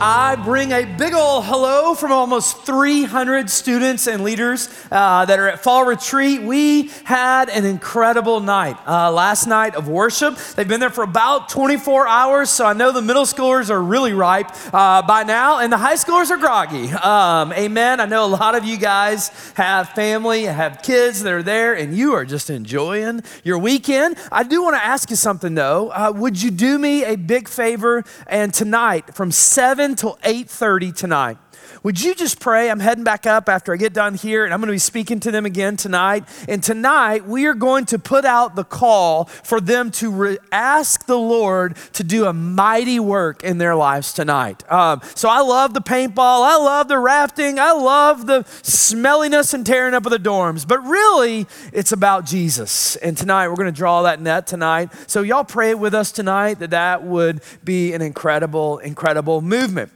I bring a big ol' hello from almost 300 students and leaders uh, that are at Fall Retreat. We had an incredible night uh, last night of worship. They've been there for about 24 hours, so I know the middle schoolers are really ripe uh, by now, and the high schoolers are groggy. Um, amen. I know a lot of you guys have family, have kids that are there, and you are just enjoying your weekend. I do want to ask you something though. Uh, would you do me a big favor and tonight from 7 until 8:30 tonight. Would you just pray? I'm heading back up after I get done here, and I'm going to be speaking to them again tonight. And tonight, we are going to put out the call for them to re- ask the Lord to do a mighty work in their lives tonight. Um, so I love the paintball, I love the rafting, I love the smelliness and tearing up of the dorms, but really, it's about Jesus. And tonight, we're going to draw that net tonight. So y'all pray with us tonight that that would be an incredible, incredible movement.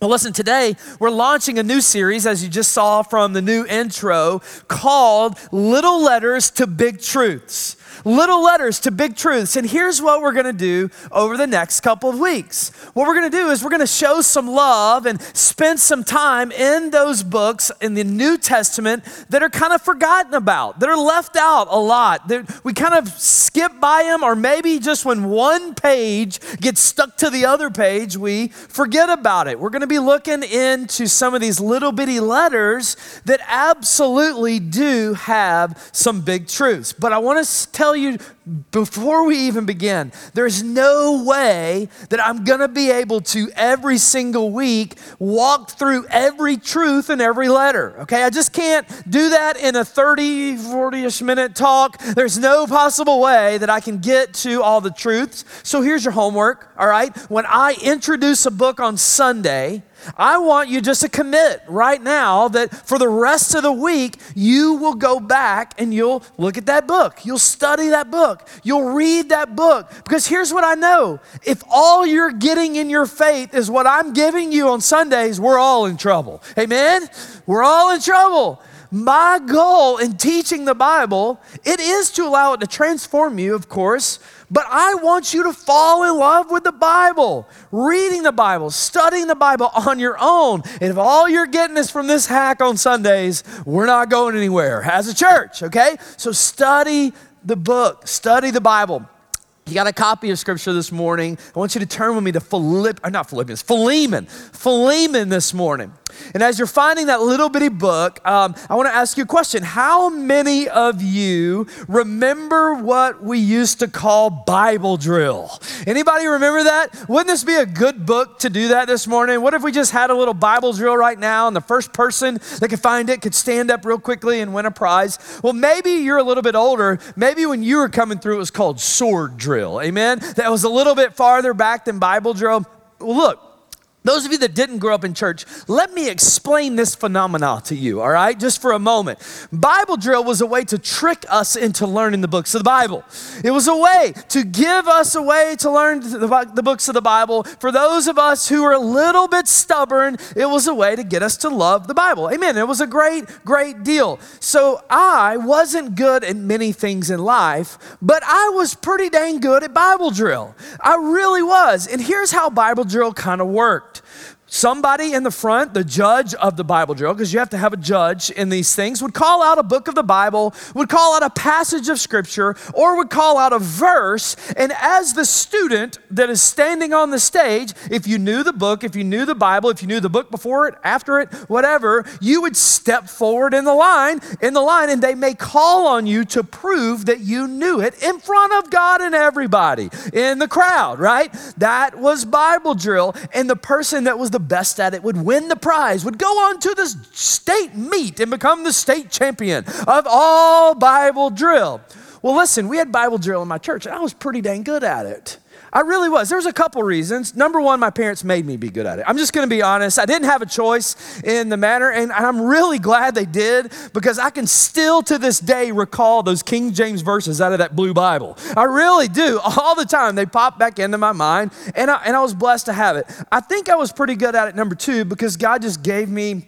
Well, listen, today we're launching a new series, as you just saw from the new intro, called Little Letters to Big Truths little letters to big truths. And here's what we're going to do over the next couple of weeks. What we're going to do is we're going to show some love and spend some time in those books in the New Testament that are kind of forgotten about, that are left out a lot. That we kind of skip by them, or maybe just when one page gets stuck to the other page, we forget about it. We're going to be looking into some of these little bitty letters that absolutely do have some big truths. But I want to tell you before we even begin, there's no way that I'm going to be able to every single week walk through every truth in every letter. Okay, I just can't do that in a 30, 40 ish minute talk. There's no possible way that I can get to all the truths. So here's your homework, all right? When I introduce a book on Sunday, I want you just to commit right now that for the rest of the week, you will go back and you'll look at that book. You'll study that book. You'll read that book. Because here's what I know if all you're getting in your faith is what I'm giving you on Sundays, we're all in trouble. Amen? We're all in trouble. My goal in teaching the Bible, it is to allow it to transform you, of course, but I want you to fall in love with the Bible, reading the Bible, studying the Bible on your own. And if all you're getting is from this hack on Sundays, we're not going anywhere as a church, okay? So study the book, study the Bible. You got a copy of scripture this morning. I want you to turn with me to Philipp, or not Philippians, Philemon. Philemon this morning. And as you're finding that little bitty book, um, I want to ask you a question. How many of you remember what we used to call Bible drill? Anybody remember that? Wouldn't this be a good book to do that this morning? What if we just had a little Bible drill right now and the first person that could find it could stand up real quickly and win a prize? Well, maybe you're a little bit older. Maybe when you were coming through, it was called sword drill. Amen? That was a little bit farther back than Bible drill. Well, look, those of you that didn't grow up in church, let me explain this phenomenon to you, all right? Just for a moment. Bible drill was a way to trick us into learning the books of the Bible. It was a way to give us a way to learn the, the books of the Bible. For those of us who are a little bit stubborn, it was a way to get us to love the Bible. Amen. It was a great, great deal. So I wasn't good at many things in life, but I was pretty dang good at Bible drill. I really was. And here's how Bible drill kind of worked worked somebody in the front, the judge of the Bible drill, because you have to have a judge in these things, would call out a book of the Bible, would call out a passage of scripture, or would call out a verse. And as the student that is standing on the stage, if you knew the book, if you knew the Bible, if you knew the book before it, after it, whatever, you would step forward in the line, in the line, and they may call on you to prove that you knew it in front of God and everybody in the crowd, right? That was Bible drill. And the person that was the the best at it would win the prize, would go on to the state meet and become the state champion of all Bible drill. Well, listen, we had Bible drill in my church, and I was pretty dang good at it. I really was. There was a couple reasons. Number one, my parents made me be good at it. I'm just going to be honest. I didn't have a choice in the matter, and I'm really glad they did because I can still to this day recall those King James verses out of that blue Bible. I really do. All the time, they pop back into my mind, and I, and I was blessed to have it. I think I was pretty good at it, number two, because God just gave me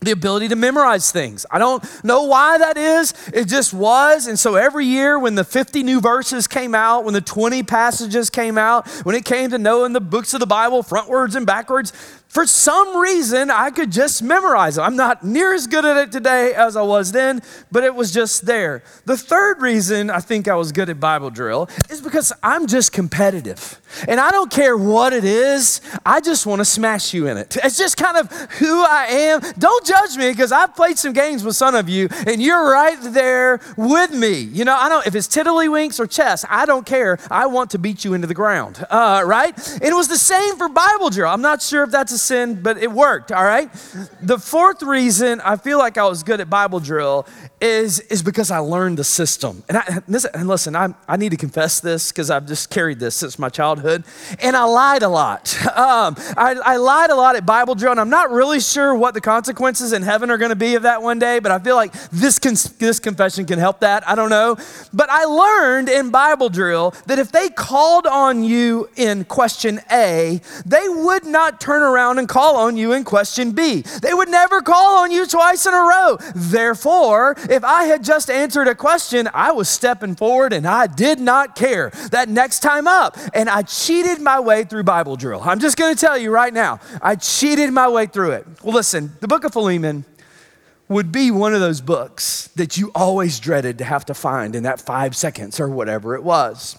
the ability to memorize things. I don't know why that is. It just was. And so every year when the 50 new verses came out, when the 20 passages came out, when it came to knowing the books of the Bible frontwards and backwards, for some reason, I could just memorize it. I'm not near as good at it today as I was then, but it was just there. The third reason I think I was good at Bible drill is because I'm just competitive. And I don't care what it is, I just want to smash you in it. It's just kind of who I am. Don't judge me because I've played some games with some of you and you're right there with me. You know, I don't, if it's tiddlywinks or chess, I don't care. I want to beat you into the ground, uh, right? And it was the same for Bible drill. I'm not sure if that's sin, but it worked, all right? The fourth reason I feel like I was good at Bible drill is, is because I learned the system. And, I, and listen, I, I need to confess this because I've just carried this since my childhood. And I lied a lot. Um, I, I lied a lot at Bible drill, and I'm not really sure what the consequences in heaven are going to be of that one day, but I feel like this, this confession can help that. I don't know. But I learned in Bible drill that if they called on you in question A, they would not turn around and call on you in question B. They would never call on you twice in a row. Therefore, if I had just answered a question, I was stepping forward and I did not care that next time up. And I cheated my way through Bible drill. I'm just going to tell you right now, I cheated my way through it. Well, listen, the book of Philemon would be one of those books that you always dreaded to have to find in that five seconds or whatever it was.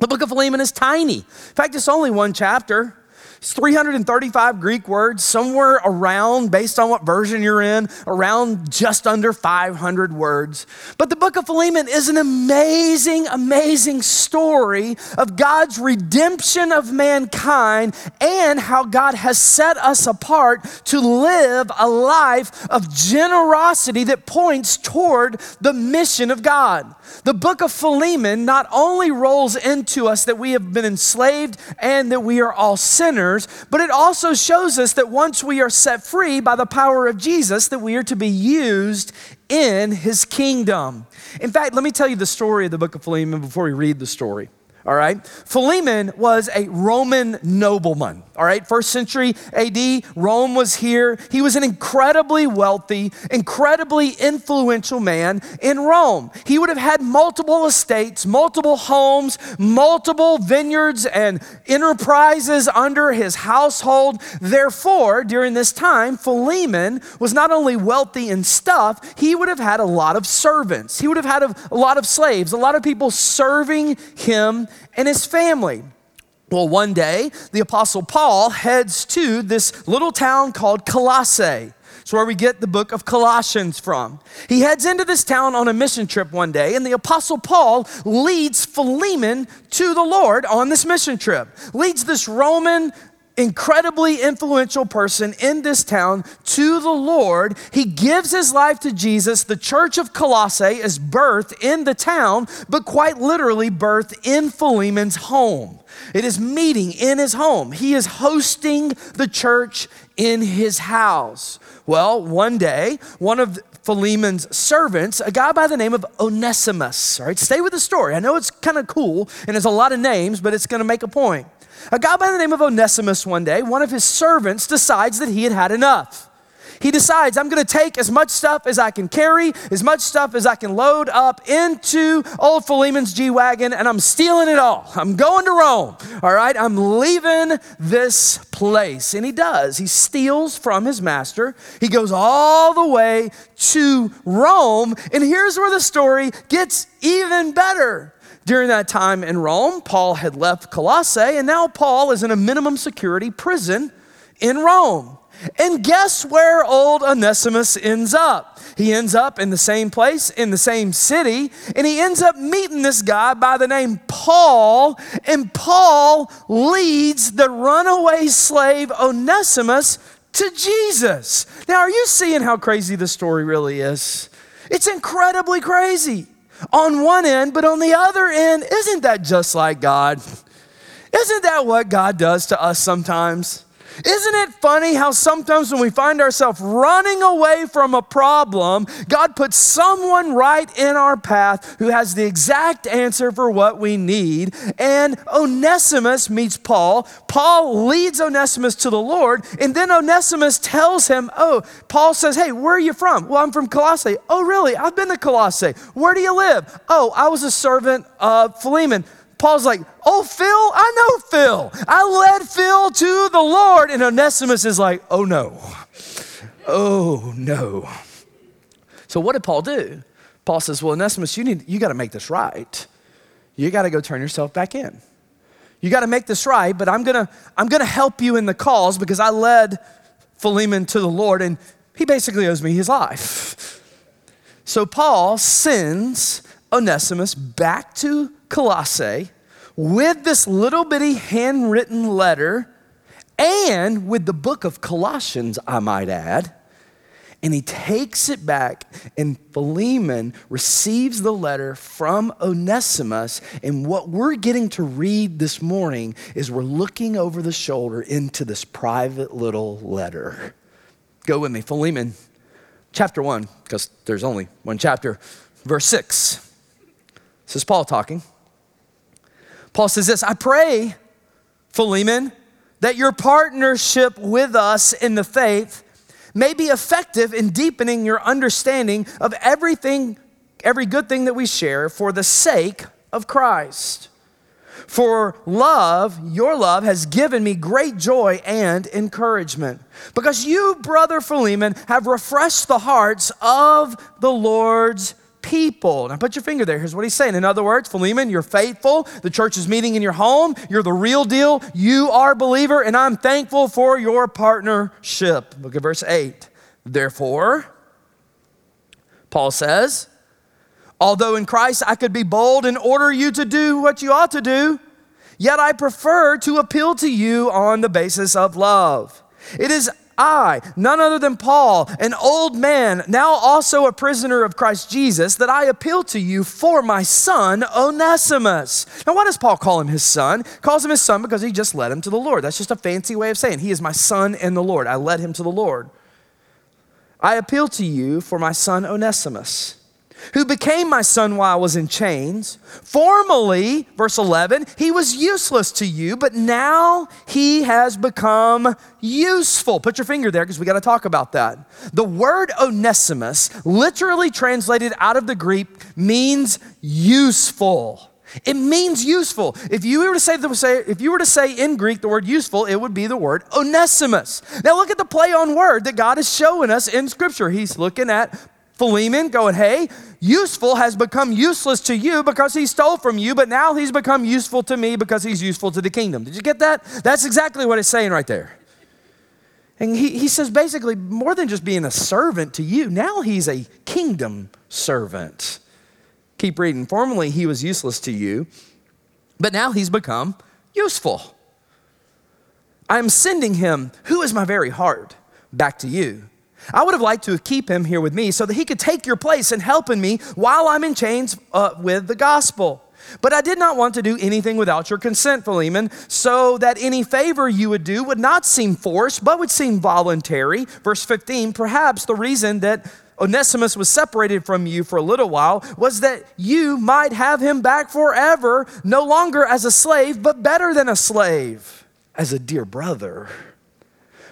The book of Philemon is tiny. In fact, it's only one chapter. It's 335 Greek words, somewhere around, based on what version you're in, around just under 500 words. But the book of Philemon is an amazing, amazing story of God's redemption of mankind and how God has set us apart to live a life of generosity that points toward the mission of God. The book of Philemon not only rolls into us that we have been enslaved and that we are all sinners, but it also shows us that once we are set free by the power of Jesus, that we are to be used in his kingdom. In fact, let me tell you the story of the book of Philemon before we read the story all right? Philemon was a Roman nobleman, all right? First century AD, Rome was here. He was an incredibly wealthy, incredibly influential man in Rome. He would have had multiple estates, multiple homes, multiple vineyards and enterprises under his household. Therefore, during this time, Philemon was not only wealthy in stuff, he would have had a lot of servants. He would have had a, a lot of slaves, a lot of people serving him and his family. Well, one day, the Apostle Paul heads to this little town called Colossae. It's where we get the book of Colossians from. He heads into this town on a mission trip one day, and the Apostle Paul leads Philemon to the Lord on this mission trip. Leads this Roman incredibly influential person in this town to the Lord. He gives his life to Jesus. The church of Colossae is birthed in the town, but quite literally birthed in Philemon's home. It is meeting in his home. He is hosting the church in his house. Well, one day, one of Philemon's servants, a guy by the name of Onesimus. All right, stay with the story. I know it's kind of cool and there's a lot of names, but it's going to make a point. A guy by the name of Onesimus one day, one of his servants decides that he had had enough. He decides, I'm going to take as much stuff as I can carry, as much stuff as I can load up into old Philemon's G Wagon, and I'm stealing it all. I'm going to Rome. All right, I'm leaving this place. And he does. He steals from his master. He goes all the way to Rome. And here's where the story gets even better. During that time in Rome, Paul had left Colossae, and now Paul is in a minimum security prison in Rome. And guess where old Onesimus ends up? He ends up in the same place, in the same city, and he ends up meeting this guy by the name Paul. And Paul leads the runaway slave Onesimus to Jesus. Now, are you seeing how crazy this story really is? It's incredibly crazy on one end, but on the other end, isn't that just like God? Isn't that what God does to us sometimes? Isn't it funny how sometimes when we find ourselves running away from a problem, God puts someone right in our path who has the exact answer for what we need? And Onesimus meets Paul. Paul leads Onesimus to the Lord, and then Onesimus tells him, Oh, Paul says, Hey, where are you from? Well, I'm from Colossae. Oh, really? I've been to Colossae. Where do you live? Oh, I was a servant of Philemon. Paul's like, Oh, Phil, I know Phil. I led Phil to the Lord. And Onesimus is like, Oh, no. Oh, no. So, what did Paul do? Paul says, Well, Onesimus, you, need, you got to make this right. You got to go turn yourself back in. You got to make this right, but I'm going to I'm going to help you in the cause because I led Philemon to the Lord and he basically owes me his life. So Paul sends Onesimus back to Colossae with this little bitty handwritten letter and with the book of Colossians, I might add. And he takes it back, and Philemon receives the letter from Onesimus. And what we're getting to read this morning is we're looking over the shoulder into this private little letter. Go with me, Philemon, chapter 1, because there's only one chapter, verse 6. This is Paul talking. Paul says this I pray, Philemon, that your partnership with us in the faith may be effective in deepening your understanding of everything, every good thing that we share for the sake of Christ. For love, your love, has given me great joy and encouragement. Because you, brother Philemon, have refreshed the hearts of the Lord's people. Now put your finger there. Here's what he's saying. In other words, Philemon, you're faithful. The church is meeting in your home. You're the real deal. You are a believer, and I'm thankful for your partnership. Look at verse 8. Therefore, Paul says, although in Christ I could be bold and order you to do what you ought to do, yet I prefer to appeal to you on the basis of love. It is I, none other than Paul, an old man, now also a prisoner of Christ Jesus, that I appeal to you for my son Onesimus. Now, why does Paul call him his son? He calls him his son because he just led him to the Lord. That's just a fancy way of saying he is my son in the Lord. I led him to the Lord. I appeal to you for my son Onesimus who became my son while I was in chains. Formerly, verse 11, he was useless to you, but now he has become useful. Put your finger there because we got to talk about that. The word Onesimus, literally translated out of the Greek, means useful. It means useful. If you were to say, if you were to say in Greek the word useful, it would be the word onesimus. Now look at the play on word that God is showing us in Scripture. He's looking at Philemon going, hey, useful has become useless to you because he stole from you, but now he's become useful to me because he's useful to the kingdom. Did you get that? That's exactly what it's saying right there. And he, he says basically, more than just being a servant to you, now he's a kingdom servant. Keep reading. Formerly he was useless to you, but now he's become useful. I am sending him, who is my very heart, back to you I would have liked to keep him here with me so that he could take your place and helping me while I'm in chains uh, with the gospel. But I did not want to do anything without your consent, Philemon, so that any favor you would do would not seem forced, but would seem voluntary. Verse 15, perhaps the reason that Onesimus was separated from you for a little while was that you might have him back forever, no longer as a slave, but better than a slave, as a dear brother.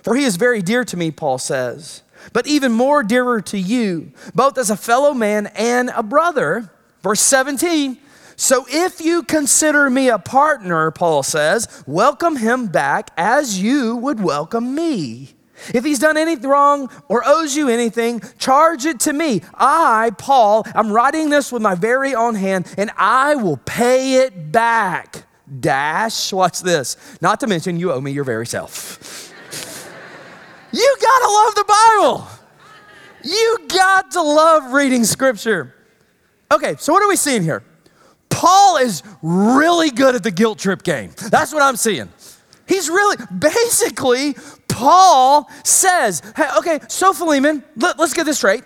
For he is very dear to me, Paul says but even more dearer to you, both as a fellow man and a brother. Verse 17. So if you consider me a partner, Paul says, welcome him back as you would welcome me. If he's done anything wrong or owes you anything, charge it to me. I, Paul, I'm writing this with my very own hand, and I will pay it back. Dash, watch this. Not to mention, you owe me your very self. You gotta love the Bible. You got to love reading scripture. Okay, so what are we seeing here? Paul is really good at the guilt trip game. That's what I'm seeing. He's really, basically, Paul says, hey, okay, so Philemon, let, us get this straight.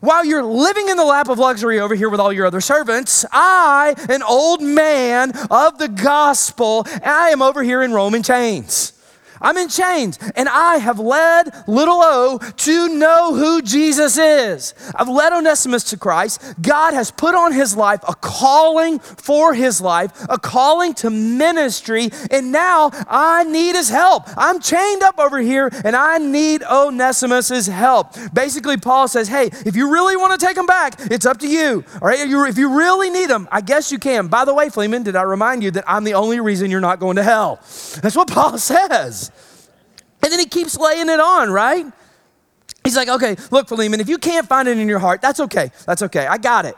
while you're living in the lap of luxury over here with all your other servants, I, an old man of the gospel, I am over here in Roman chains. I'm in chains, and I have led little O to know who Jesus is. I've led Onesimus to Christ. God has put on his life a calling for his life, a calling to ministry, and now I need his help. I'm chained up over here, and I need Onesimus's help. Basically, Paul says, Hey, if you really want to take him back, it's up to you. All right, if you really need him, I guess you can. By the way, Philemon, did I remind you that I'm the only reason you're not going to hell? That's what Paul says. And then he keeps laying it on, right? He's like, okay, look, Philemon, if you can't find it in your heart, that's okay. That's okay. I got it.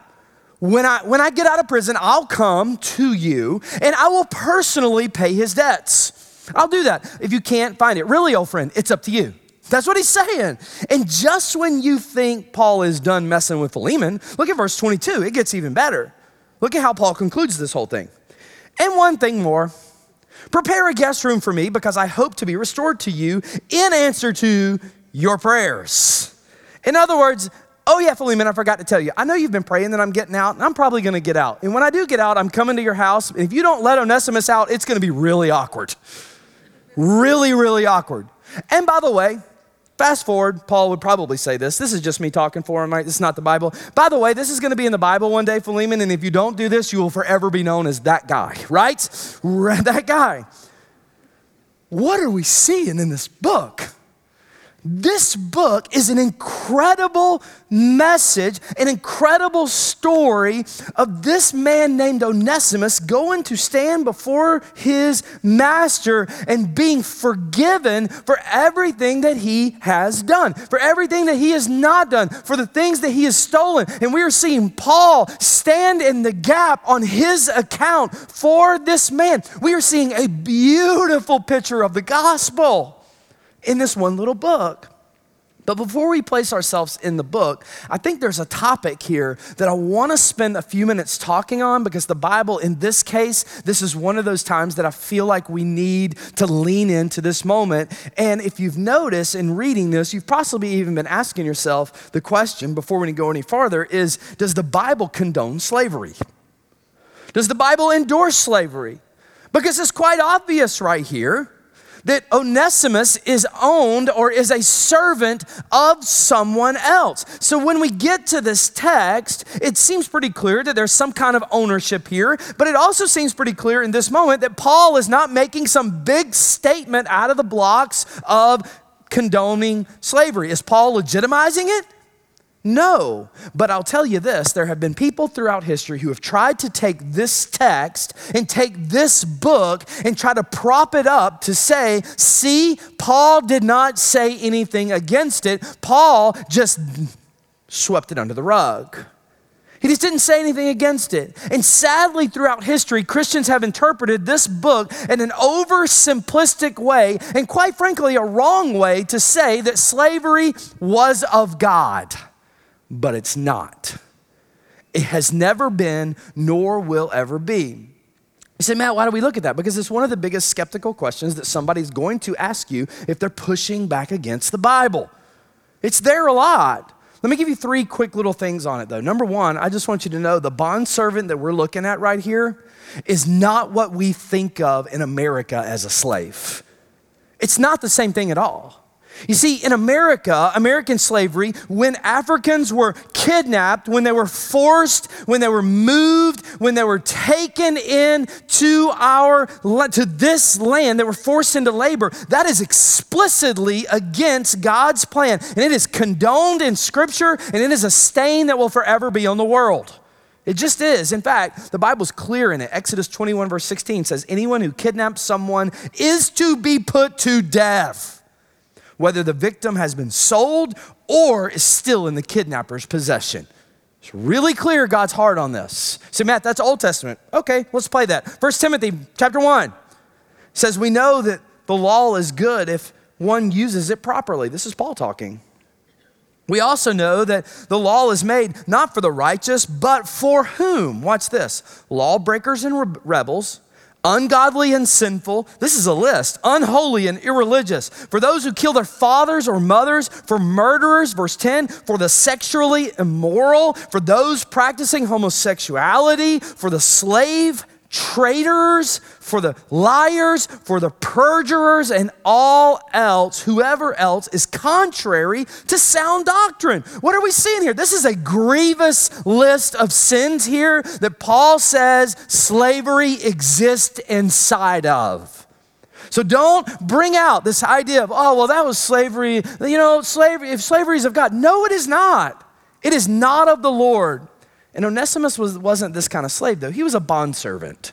When I, when I get out of prison, I'll come to you and I will personally pay his debts. I'll do that. If you can't find it, really, old friend, it's up to you. That's what he's saying. And just when you think Paul is done messing with Philemon, look at verse 22. It gets even better. Look at how Paul concludes this whole thing. And one thing more Prepare a guest room for me because I hope to be restored to you in answer to your prayers. In other words, oh yeah, Philemon, I forgot to tell you. I know you've been praying that I'm getting out, and I'm probably gonna get out. And when I do get out, I'm coming to your house. And if you don't let Onesimus out, it's gonna be really awkward. Really, really awkward. And by the way, Fast forward, Paul would probably say this. This is just me talking for him, right? This is not the Bible. By the way, this is going to be in the Bible one day, Philemon, and if you don't do this, you will forever be known as that guy, right? That guy. What are we seeing in this book? This book is an incredible message, an incredible story of this man named Onesimus going to stand before his master and being forgiven for everything that he has done, for everything that he has not done, for the things that he has stolen. And we are seeing Paul stand in the gap on his account for this man. We are seeing a beautiful picture of the gospel in this one little book. But before we place ourselves in the book, I think there's a topic here that I want to spend a few minutes talking on because the Bible, in this case, this is one of those times that I feel like we need to lean into this moment. And if you've noticed in reading this, you've possibly even been asking yourself the question before we go any farther is Does the Bible condone slavery? Does the Bible endorse slavery? Because it's quite obvious right here that Onesimus is owned or is a servant of someone else. So when we get to this text, it seems pretty clear that there's some kind of ownership here, but it also seems pretty clear in this moment that Paul is not making some big statement out of the blocks of condoning slavery. Is Paul legitimizing it? No, but I'll tell you this there have been people throughout history who have tried to take this text and take this book and try to prop it up to say, see, Paul did not say anything against it. Paul just swept it under the rug. He just didn't say anything against it. And sadly, throughout history, Christians have interpreted this book in an oversimplistic way, and quite frankly, a wrong way to say that slavery was of God but it's not. It has never been, nor will ever be. You say, Matt, why do we look at that? Because it's one of the biggest skeptical questions that somebody's going to ask you if they're pushing back against the Bible. It's there a lot. Let me give you three quick little things on it, though. Number one, I just want you to know the bondservant that we're looking at right here is not what we think of in America as a slave. It's not the same thing at all. You see, in America, American slavery, when Africans were kidnapped, when they were forced, when they were moved, when they were taken in to our to this land, they were forced into labor. That is explicitly against God's plan, and it is condoned in Scripture, and it is a stain that will forever be on the world. It just is. In fact, the Bible's clear in it. Exodus 21, verse 16 says, Anyone who kidnaps someone is to be put to death whether the victim has been sold or is still in the kidnapper's possession. It's really clear God's heart on this. So, Matt, that's Old Testament. Okay, let's play that. First Timothy chapter 1 says, We know that the law is good if one uses it properly. This is Paul talking. We also know that the law is made not for the righteous, but for whom? Watch this lawbreakers and rebels, ungodly and sinful. This is a list. Unholy and irreligious. For those who kill their fathers or mothers, for murderers, verse 10, for the sexually immoral, for those practicing homosexuality, for the slave traders, for the liars, for the perjurers, and all else, whoever else is contrary to sound doctrine. What are we seeing here? This is a grievous list of sins here that Paul says slavery exists inside of. So don't bring out this idea of, oh, well, that was slavery. You know, slavery, if slavery is of God. No, it is not. It is not of the Lord. And Onesimus was, wasn't this kind of slave, though. He was a bondservant.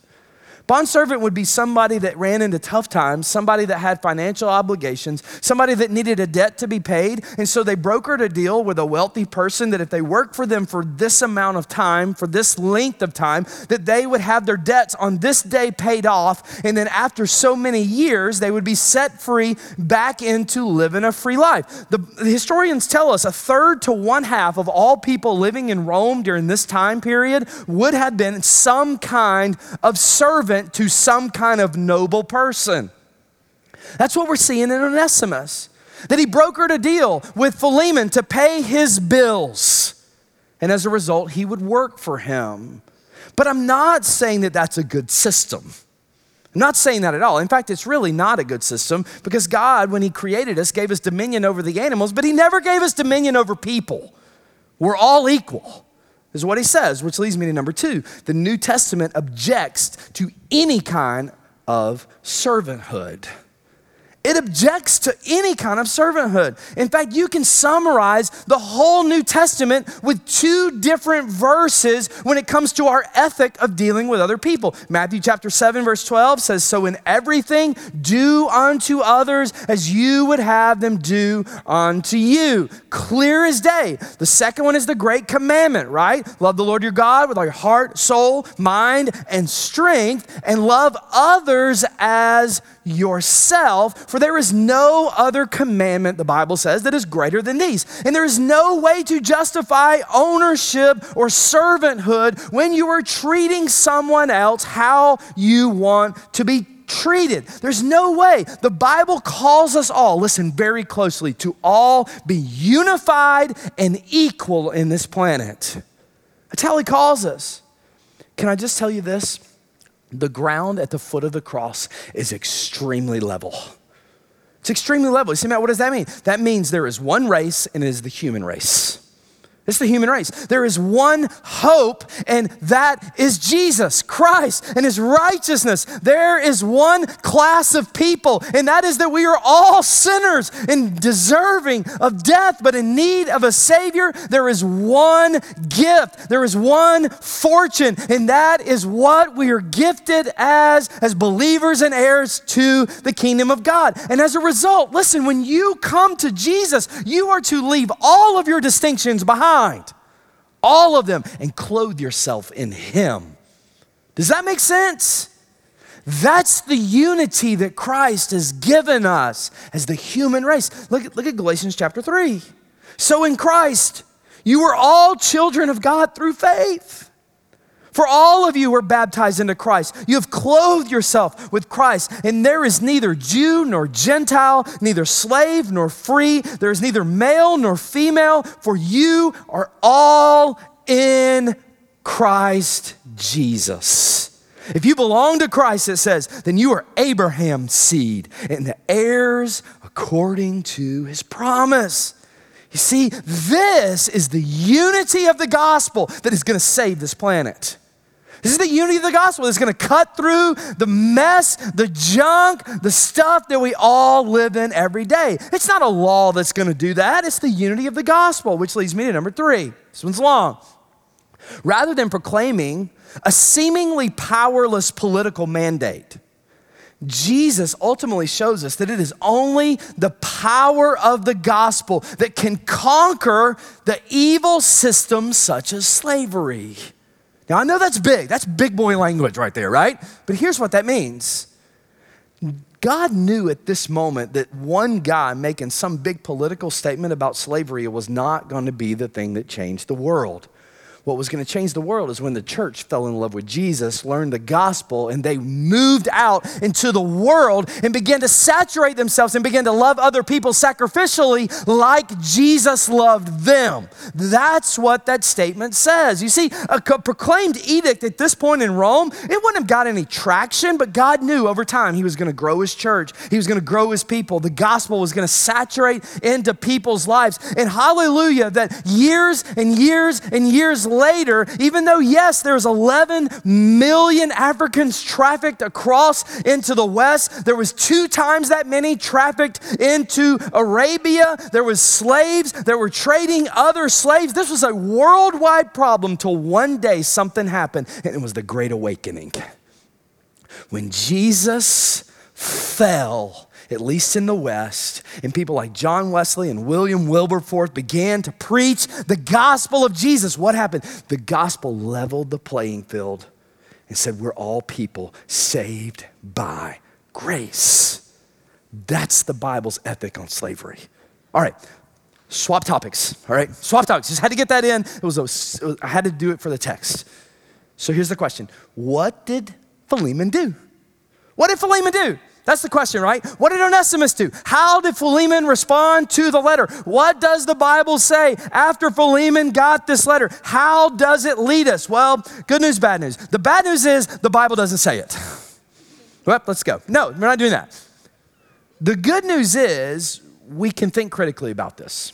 Bondservant would be somebody that ran into tough times, somebody that had financial obligations, somebody that needed a debt to be paid. And so they brokered a deal with a wealthy person that if they worked for them for this amount of time, for this length of time, that they would have their debts on this day paid off. And then after so many years, they would be set free back into living a free life. The, the historians tell us a third to one half of all people living in Rome during this time period would have been some kind of servant servant to some kind of noble person. That's what we're seeing in Onesimus. That he brokered a deal with Philemon to pay his bills. And as a result, he would work for him. But I'm not saying that that's a good system. I'm not saying that at all. In fact, it's really not a good system because God, when He created us, gave us dominion over the animals, but He never gave us dominion over people. We're all equal is what he says, which leads me to number two. The New Testament objects to any kind of servanthood. It objects to any kind of servanthood. In fact, you can summarize the whole New Testament with two different verses when it comes to our ethic of dealing with other people. Matthew chapter 7 verse 12 says, "So in everything do unto others as you would have them do unto you." Clear as day. The second one is the great commandment, right? Love the Lord your God with all your heart, soul, mind, and strength, and love others as yourself, for there is no other commandment, the Bible says, that is greater than these. And there is no way to justify ownership or servanthood when you are treating someone else how you want to be treated. There's no way. The Bible calls us all, listen very closely, to all be unified and equal in this planet. That's how He calls us. Can I just tell you this? The ground at the foot of the cross is extremely level. It's extremely level. You see, Matt, what does that mean? That means there is one race, and it is the human race. It's the human race. There is one hope, and that is Jesus Christ and his righteousness. There is one class of people, and that is that we are all sinners and deserving of death, but in need of a Savior. There is one gift, there is one fortune, and that is what we are gifted as, as believers and heirs to the kingdom of God. And as a result, listen, when you come to Jesus, you are to leave all of your distinctions behind mind, all of them, and clothe yourself in Him. Does that make sense? That's the unity that Christ has given us as the human race. Look, look at Galatians chapter 3. So in Christ, you were all children of God through faith. For all of you were baptized into Christ. You have clothed yourself with Christ, and there is neither Jew nor Gentile, neither slave nor free. There is neither male nor female, for you are all in Christ Jesus. If you belong to Christ, it says, then you are Abraham's seed and the heirs according to his promise. You see, this is the unity of the gospel that is going to save this planet. This is the unity of the gospel that's going to cut through the mess, the junk, the stuff that we all live in every day. It's not a law that's going to do that. It's the unity of the gospel, which leads me to number three. This one's long. Rather than proclaiming a seemingly powerless political mandate, Jesus ultimately shows us that it is only the power of the gospel that can conquer the evil systems such as slavery. Now, I know that's big. That's big boy language right there, right? But here's what that means God knew at this moment that one guy making some big political statement about slavery was not going to be the thing that changed the world. What was going to change the world is when the church fell in love with Jesus, learned the gospel, and they moved out into the world and began to saturate themselves and began to love other people sacrificially like Jesus loved them. That's what that statement says. You see, a proclaimed edict at this point in Rome, it wouldn't have got any traction, but God knew over time He was going to grow His church, He was going to grow His people. The gospel was going to saturate into people's lives. And hallelujah, that years and years and years later, even though, yes, there's 11 million Africans trafficked across into the West, there was two times that many trafficked into Arabia. There was slaves that were trading other slaves. This was a worldwide problem till one day something happened, and it was the Great Awakening. When Jesus fell, at least in the West, and people like John Wesley and William Wilberforce began to preach the gospel of Jesus, what happened? The gospel leveled the playing field and said, We're all people saved by grace. That's the Bible's ethic on slavery. All right, swap topics. All right, swap topics. Just had to get that in. It was, a, it was I had to do it for the text. So here's the question: What did Philemon do? What did Philemon do? That's the question, right? What did Onesimus do? How did Philemon respond to the letter? What does the Bible say after Philemon got this letter? How does it lead us? Well, good news, bad news. The bad news is the Bible doesn't say it. Well, let's go. No, we're not doing that. The good news is we can think critically about this.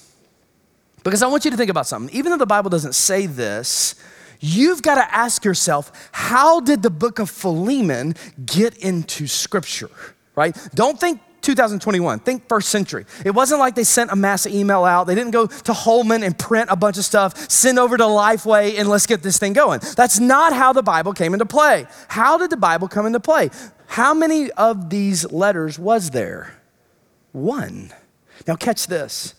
Because I want you to think about something. Even though the Bible doesn't say this, you've got to ask yourself how did the book of Philemon get into Scripture? Right? Don't think 2021. Think first century. It wasn't like they sent a mass email out. They didn't go to Holman and print a bunch of stuff, send over to Lifeway, and let's get this thing going. That's not how the Bible came into play. How did the Bible come into play? How many of these letters was there? One. Now, catch this.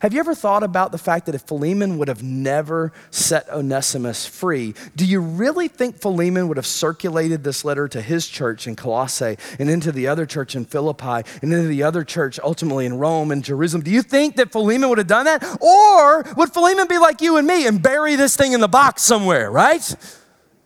Have you ever thought about the fact that if Philemon would have never set Onesimus free, do you really think Philemon would have circulated this letter to his church in Colossae and into the other church in Philippi and into the other church ultimately in Rome and Jerusalem? Do you think that Philemon would have done that? Or would Philemon be like you and me and bury this thing in the box somewhere, right?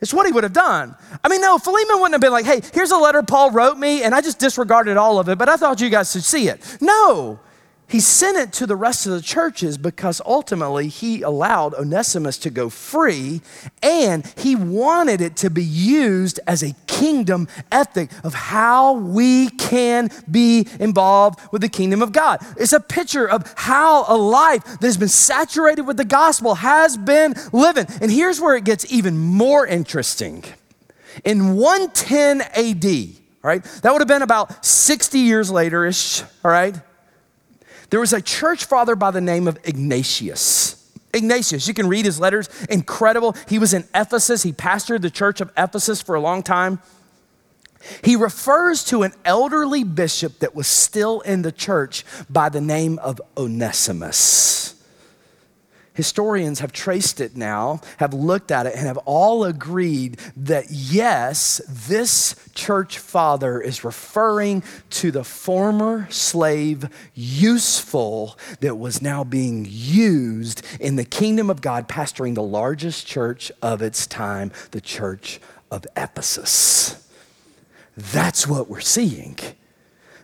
It's what he would have done. I mean, no, Philemon wouldn't have been like, hey, here's a letter Paul wrote me, and I just disregarded all of it, but I thought you guys should see it. No, he sent it to the rest of the churches because ultimately he allowed Onesimus to go free and he wanted it to be used as a kingdom ethic of how we can be involved with the kingdom of God. It's a picture of how a life that has been saturated with the gospel has been living. And here's where it gets even more interesting. In 110 AD, right, that would have been about 60 years later ish, all right? There was a church father by the name of Ignatius. Ignatius, you can read his letters, incredible. He was in Ephesus, he pastored the church of Ephesus for a long time. He refers to an elderly bishop that was still in the church by the name of Onesimus historians have traced it now, have looked at it, and have all agreed that yes, this church father is referring to the former slave useful that was now being used in the kingdom of God, pastoring the largest church of its time, the church of Ephesus. That's what we're seeing.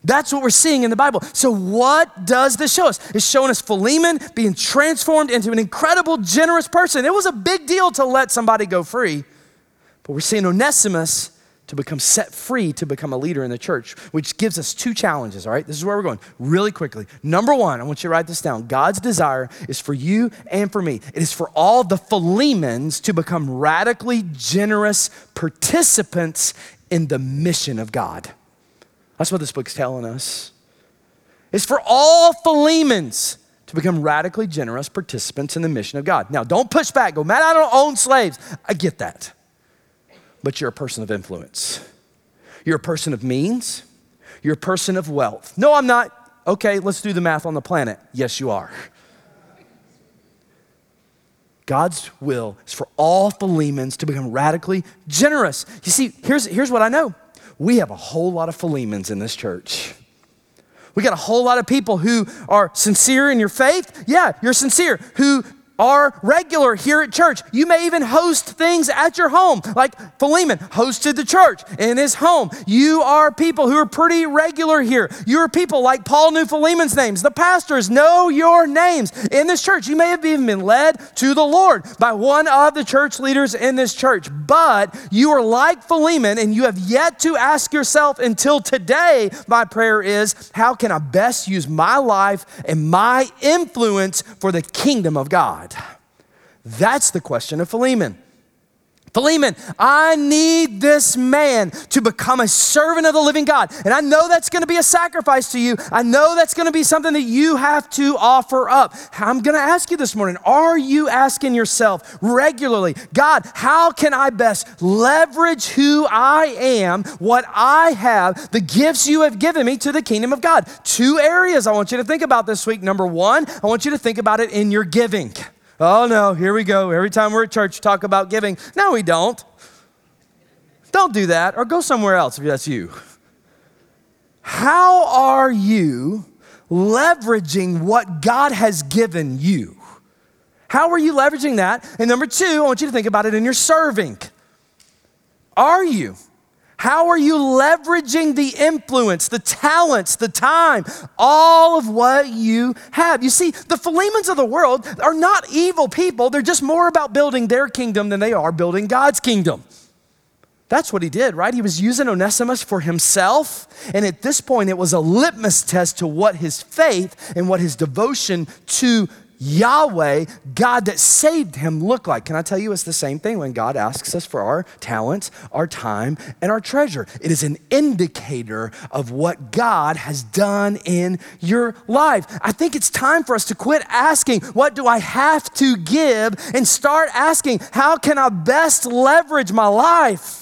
That's what we're seeing in the Bible. So, what does this show us? It's showing us Philemon being transformed into an incredible, generous person. It was a big deal to let somebody go free, but we're seeing Onesimus to become set free to become a leader in the church, which gives us two challenges, all right? This is where we're going really quickly. Number one, I want you to write this down. God's desire is for you and for me, it is for all the Philemons to become radically generous participants in the mission of God. That's what this book's telling us. It's for all Philemons to become radically generous participants in the mission of God. Now, don't push back. Go, man, I don't own slaves. I get that. But you're a person of influence. You're a person of means. You're a person of wealth. No, I'm not. Okay, let's do the math on the planet. Yes, you are. God's will is for all Philemons to become radically generous. You see, here's, here's what I know we have a whole lot of Philemons in this church. We got a whole lot of people who are sincere in your faith. Yeah, you're sincere. Who are regular here at church. You may even host things at your home, like Philemon hosted the church in his home. You are people who are pretty regular here. You are people like Paul knew Philemon's names. The pastors know your names in this church. You may have even been led to the Lord by one of the church leaders in this church, but you are like Philemon and you have yet to ask yourself until today. My prayer is, how can I best use my life and my influence for the kingdom of God? That's the question of Philemon. Philemon, I need this man to become a servant of the living God. And I know that's going to be a sacrifice to you. I know that's going to be something that you have to offer up. I'm going to ask you this morning are you asking yourself regularly, God, how can I best leverage who I am, what I have, the gifts you have given me to the kingdom of God? Two areas I want you to think about this week. Number one, I want you to think about it in your giving. Oh no, here we go. Every time we're at church, talk about giving. No, we don't. Don't do that, or go somewhere else if that's you. How are you leveraging what God has given you? How are you leveraging that? And number two, I want you to think about it in your serving. Are you? How are you leveraging the influence, the talents, the time, all of what you have? You see, the Philemons of the world are not evil people. They're just more about building their kingdom than they are building God's kingdom. That's what he did, right? He was using Onesimus for himself. And at this point, it was a litmus test to what his faith and what his devotion to Yahweh, God that saved him, look like? Can I tell you it's the same thing when God asks us for our talents, our time, and our treasure? It is an indicator of what God has done in your life. I think it's time for us to quit asking, What do I have to give? and start asking, How can I best leverage my life?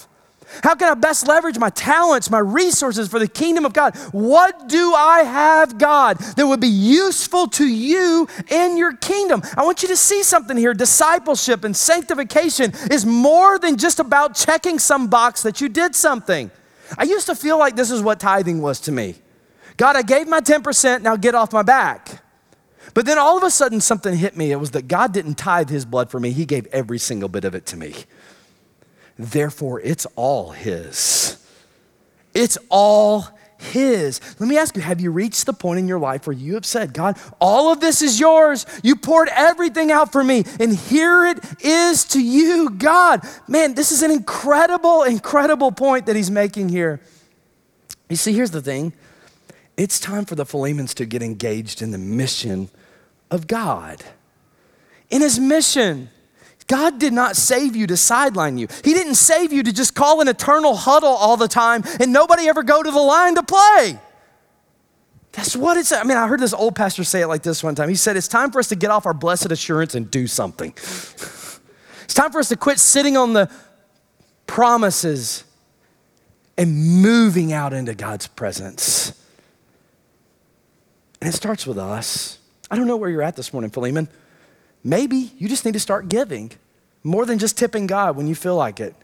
How can I best leverage my talents, my resources for the kingdom of God? What do I have, God, that would be useful to you in your kingdom? I want you to see something here. Discipleship and sanctification is more than just about checking some box that you did something. I used to feel like this is what tithing was to me God, I gave my 10%, now get off my back. But then all of a sudden, something hit me. It was that God didn't tithe his blood for me, He gave every single bit of it to me. Therefore, it's all His. It's all his. Let me ask you, have you reached the point in your life where you have said, God, all of this is yours. You poured everything out for me, and here it is to you, God. Man, this is an incredible, incredible point that he's making here. You see, here's the thing it's time for the Philemons to get engaged in the mission of God. In his mission, God did not save you to sideline you. He didn't save you to just call an eternal huddle all the time and nobody ever go to the line to play. That's what it's. I mean, I heard this old pastor say it like this one time. He said, It's time for us to get off our blessed assurance and do something. it's time for us to quit sitting on the promises and moving out into God's presence. And it starts with us. I don't know where you're at this morning, Philemon. Maybe you just need to start giving more than just tipping God when you feel like it.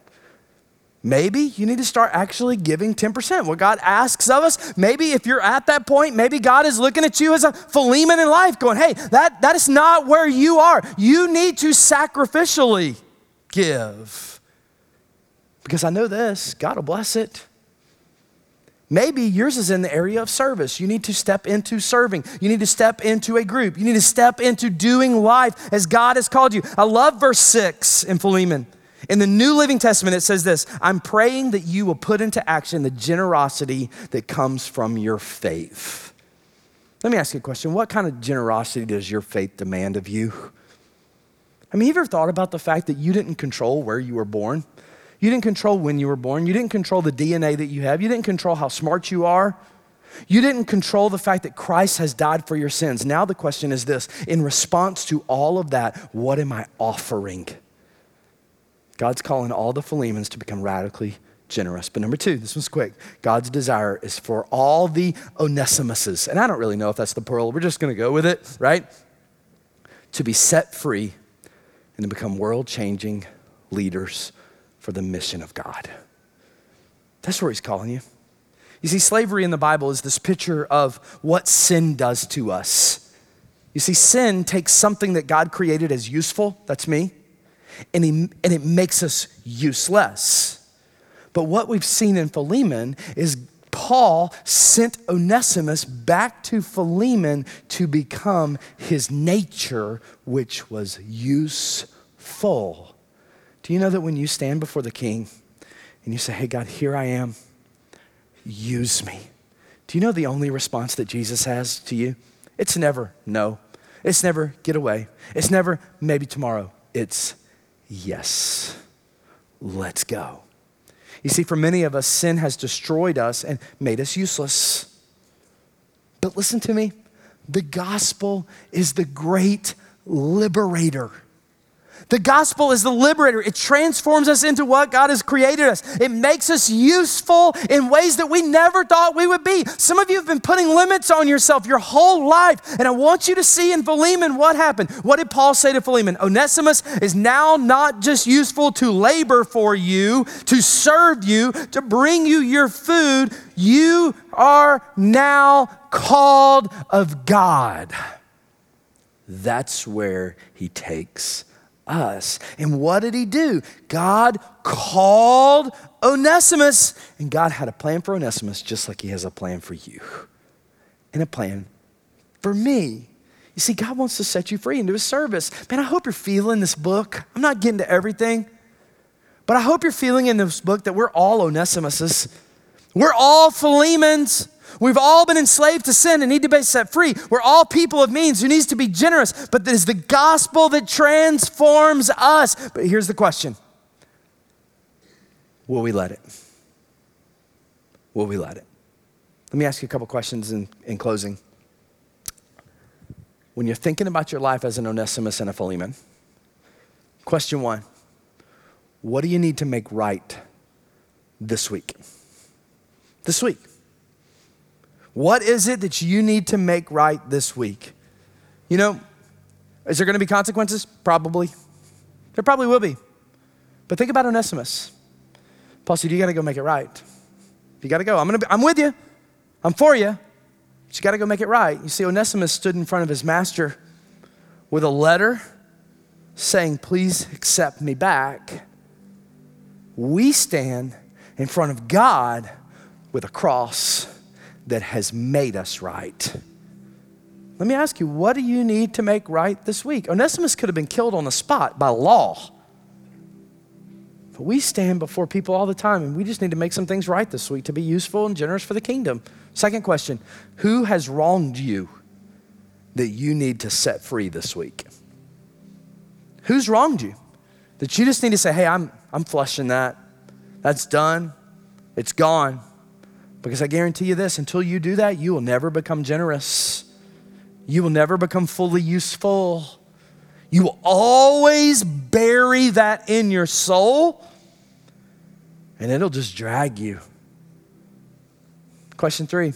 Maybe you need to start actually giving 10%. What God asks of us, maybe if you're at that point, maybe God is looking at you as a Philemon in life, going, hey, that, that is not where you are. You need to sacrificially give. Because I know this, God will bless it. Maybe yours is in the area of service. You need to step into serving. You need to step into a group. You need to step into doing life as God has called you. I love verse 6 in Philemon. In the New Living Testament, it says this I'm praying that you will put into action the generosity that comes from your faith. Let me ask you a question. What kind of generosity does your faith demand of you? I mean, you ever thought about the fact that you didn't control where you were born? You didn't control when you were born. You didn't control the DNA that you have. You didn't control how smart you are. You didn't control the fact that Christ has died for your sins. Now the question is this in response to all of that, what am I offering? God's calling all the Philemons to become radically generous. But number two, this one's quick. God's desire is for all the Onesimuses, and I don't really know if that's the plural, we're just gonna go with it, right? To be set free and to become world changing leaders for the mission of God. That's where he's calling you. You see, slavery in the Bible is this picture of what sin does to us. You see, sin takes something that God created as useful, that's me, and, he, and it makes us useless. But what we've seen in Philemon is Paul sent Onesimus back to Philemon to become his nature, which was useful. Do you know that when you stand before the king and you say, Hey, God, here I am, use me? Do you know the only response that Jesus has to you? It's never no. It's never get away. It's never maybe tomorrow. It's yes. Let's go. You see, for many of us, sin has destroyed us and made us useless. But listen to me the gospel is the great liberator. The gospel is the liberator. It transforms us into what God has created us. It makes us useful in ways that we never thought we would be. Some of you have been putting limits on yourself your whole life. And I want you to see in Philemon what happened. What did Paul say to Philemon? Onesimus is now not just useful to labor for you, to serve you, to bring you your food. You are now called of God. That's where he takes us. And what did he do? God called Onesimus, and God had a plan for Onesimus just like he has a plan for you and a plan for me. You see, God wants to set you free into his service. Man, I hope you're feeling this book. I'm not getting to everything, but I hope you're feeling in this book that we're all Onesimuses. We're all Philemons. We've all been enslaved to sin and need to be set free. We're all people of means who needs to be generous, but it is the gospel that transforms us. But here's the question Will we let it? Will we let it? Let me ask you a couple questions in, in closing. When you're thinking about your life as an Onesimus and a Philemon, question one What do you need to make right this week? This week. What is it that you need to make right this week? You know, is there going to be consequences? Probably. There probably will be. But think about Onesimus. Paul said, You got to go make it right. You got to go. I'm, gonna be, I'm with you. I'm for you. But you got to go make it right. You see, Onesimus stood in front of his master with a letter saying, Please accept me back. We stand in front of God with a cross that has made us right. Let me ask you, what do you need to make right this week? Onesimus could have been killed on the spot by law. But we stand before people all the time and we just need to make some things right this week to be useful and generous for the kingdom. Second question Who has wronged you that you need to set free this week? Who's wronged you? That you just need to say, hey, I'm, I'm flushing that. That's done. It's gone. Because I guarantee you this until you do that, you will never become generous. You will never become fully useful. You will always bury that in your soul, and it'll just drag you. Question three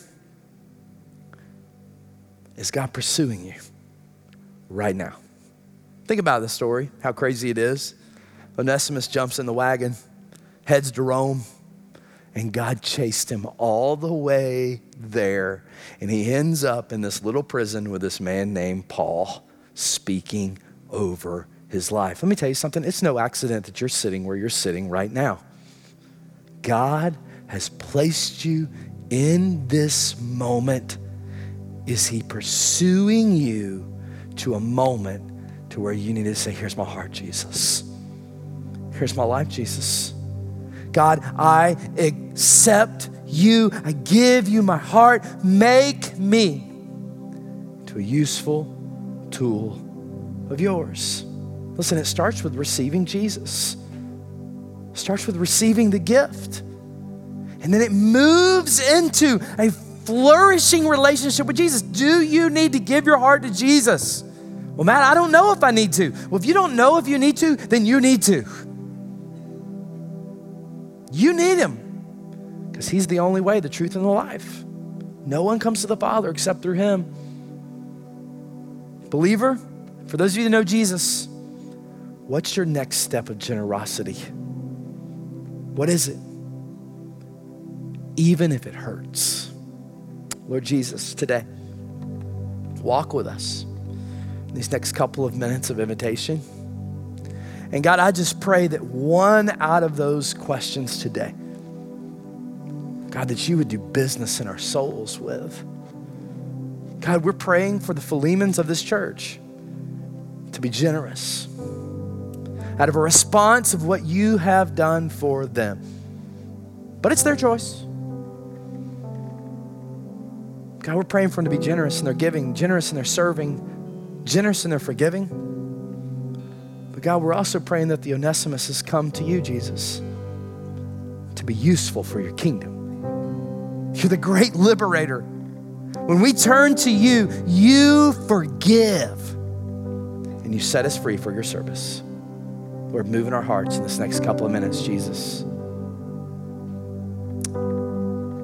Is God pursuing you right now? Think about the story, how crazy it is. Onesimus jumps in the wagon, heads to Rome. And God chased him all the way there. And he ends up in this little prison with this man named Paul speaking over his life. Let me tell you something it's no accident that you're sitting where you're sitting right now. God has placed you in this moment. Is he pursuing you to a moment to where you need to say, Here's my heart, Jesus. Here's my life, Jesus. God, I accept you. I give you my heart. Make me to a useful tool of yours. Listen, it starts with receiving Jesus. It starts with receiving the gift. And then it moves into a flourishing relationship with Jesus. Do you need to give your heart to Jesus? Well, Matt, I don't know if I need to. Well, if you don't know if you need to, then you need to. You need him because he's the only way, the truth, and the life. No one comes to the Father except through him. Believer, for those of you that know Jesus, what's your next step of generosity? What is it? Even if it hurts. Lord Jesus, today, walk with us. these next couple of minutes of invitation. And God, I just pray that one out of those questions today, God, that you would do business in our souls with. God, we're praying for the Philemons of this church to be generous out of a response of what you have done for them. But it's their choice. God, we're praying for them to be generous in their giving, generous in their serving, generous in their forgiving. But God, we're also praying that the Onesimus has come to you, Jesus, to be useful for your kingdom. You're the great liberator. When we turn to you, you forgive and you set us free for your service. Lord, move in our hearts in this next couple of minutes, Jesus.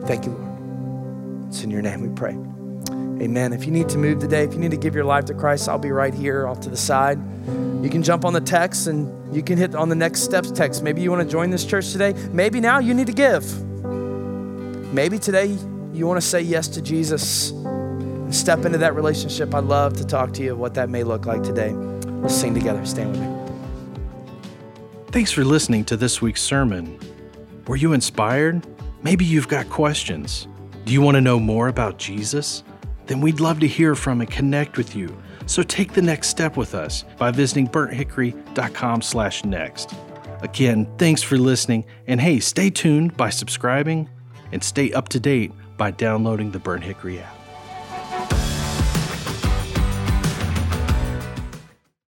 Thank you, Lord. It's in your name we pray. Amen. If you need to move today, if you need to give your life to Christ, I'll be right here off to the side. You can jump on the text and you can hit on the next steps text. Maybe you want to join this church today. Maybe now you need to give. Maybe today you want to say yes to Jesus and step into that relationship. I'd love to talk to you what that may look like today. Let's sing together. Stand with me. Thanks for listening to this week's sermon. Were you inspired? Maybe you've got questions. Do you want to know more about Jesus? Then we'd love to hear from and connect with you. So take the next step with us by visiting burnthickory.com/next. Again, thanks for listening, and hey, stay tuned by subscribing and stay up to date by downloading the Burnt Hickory app.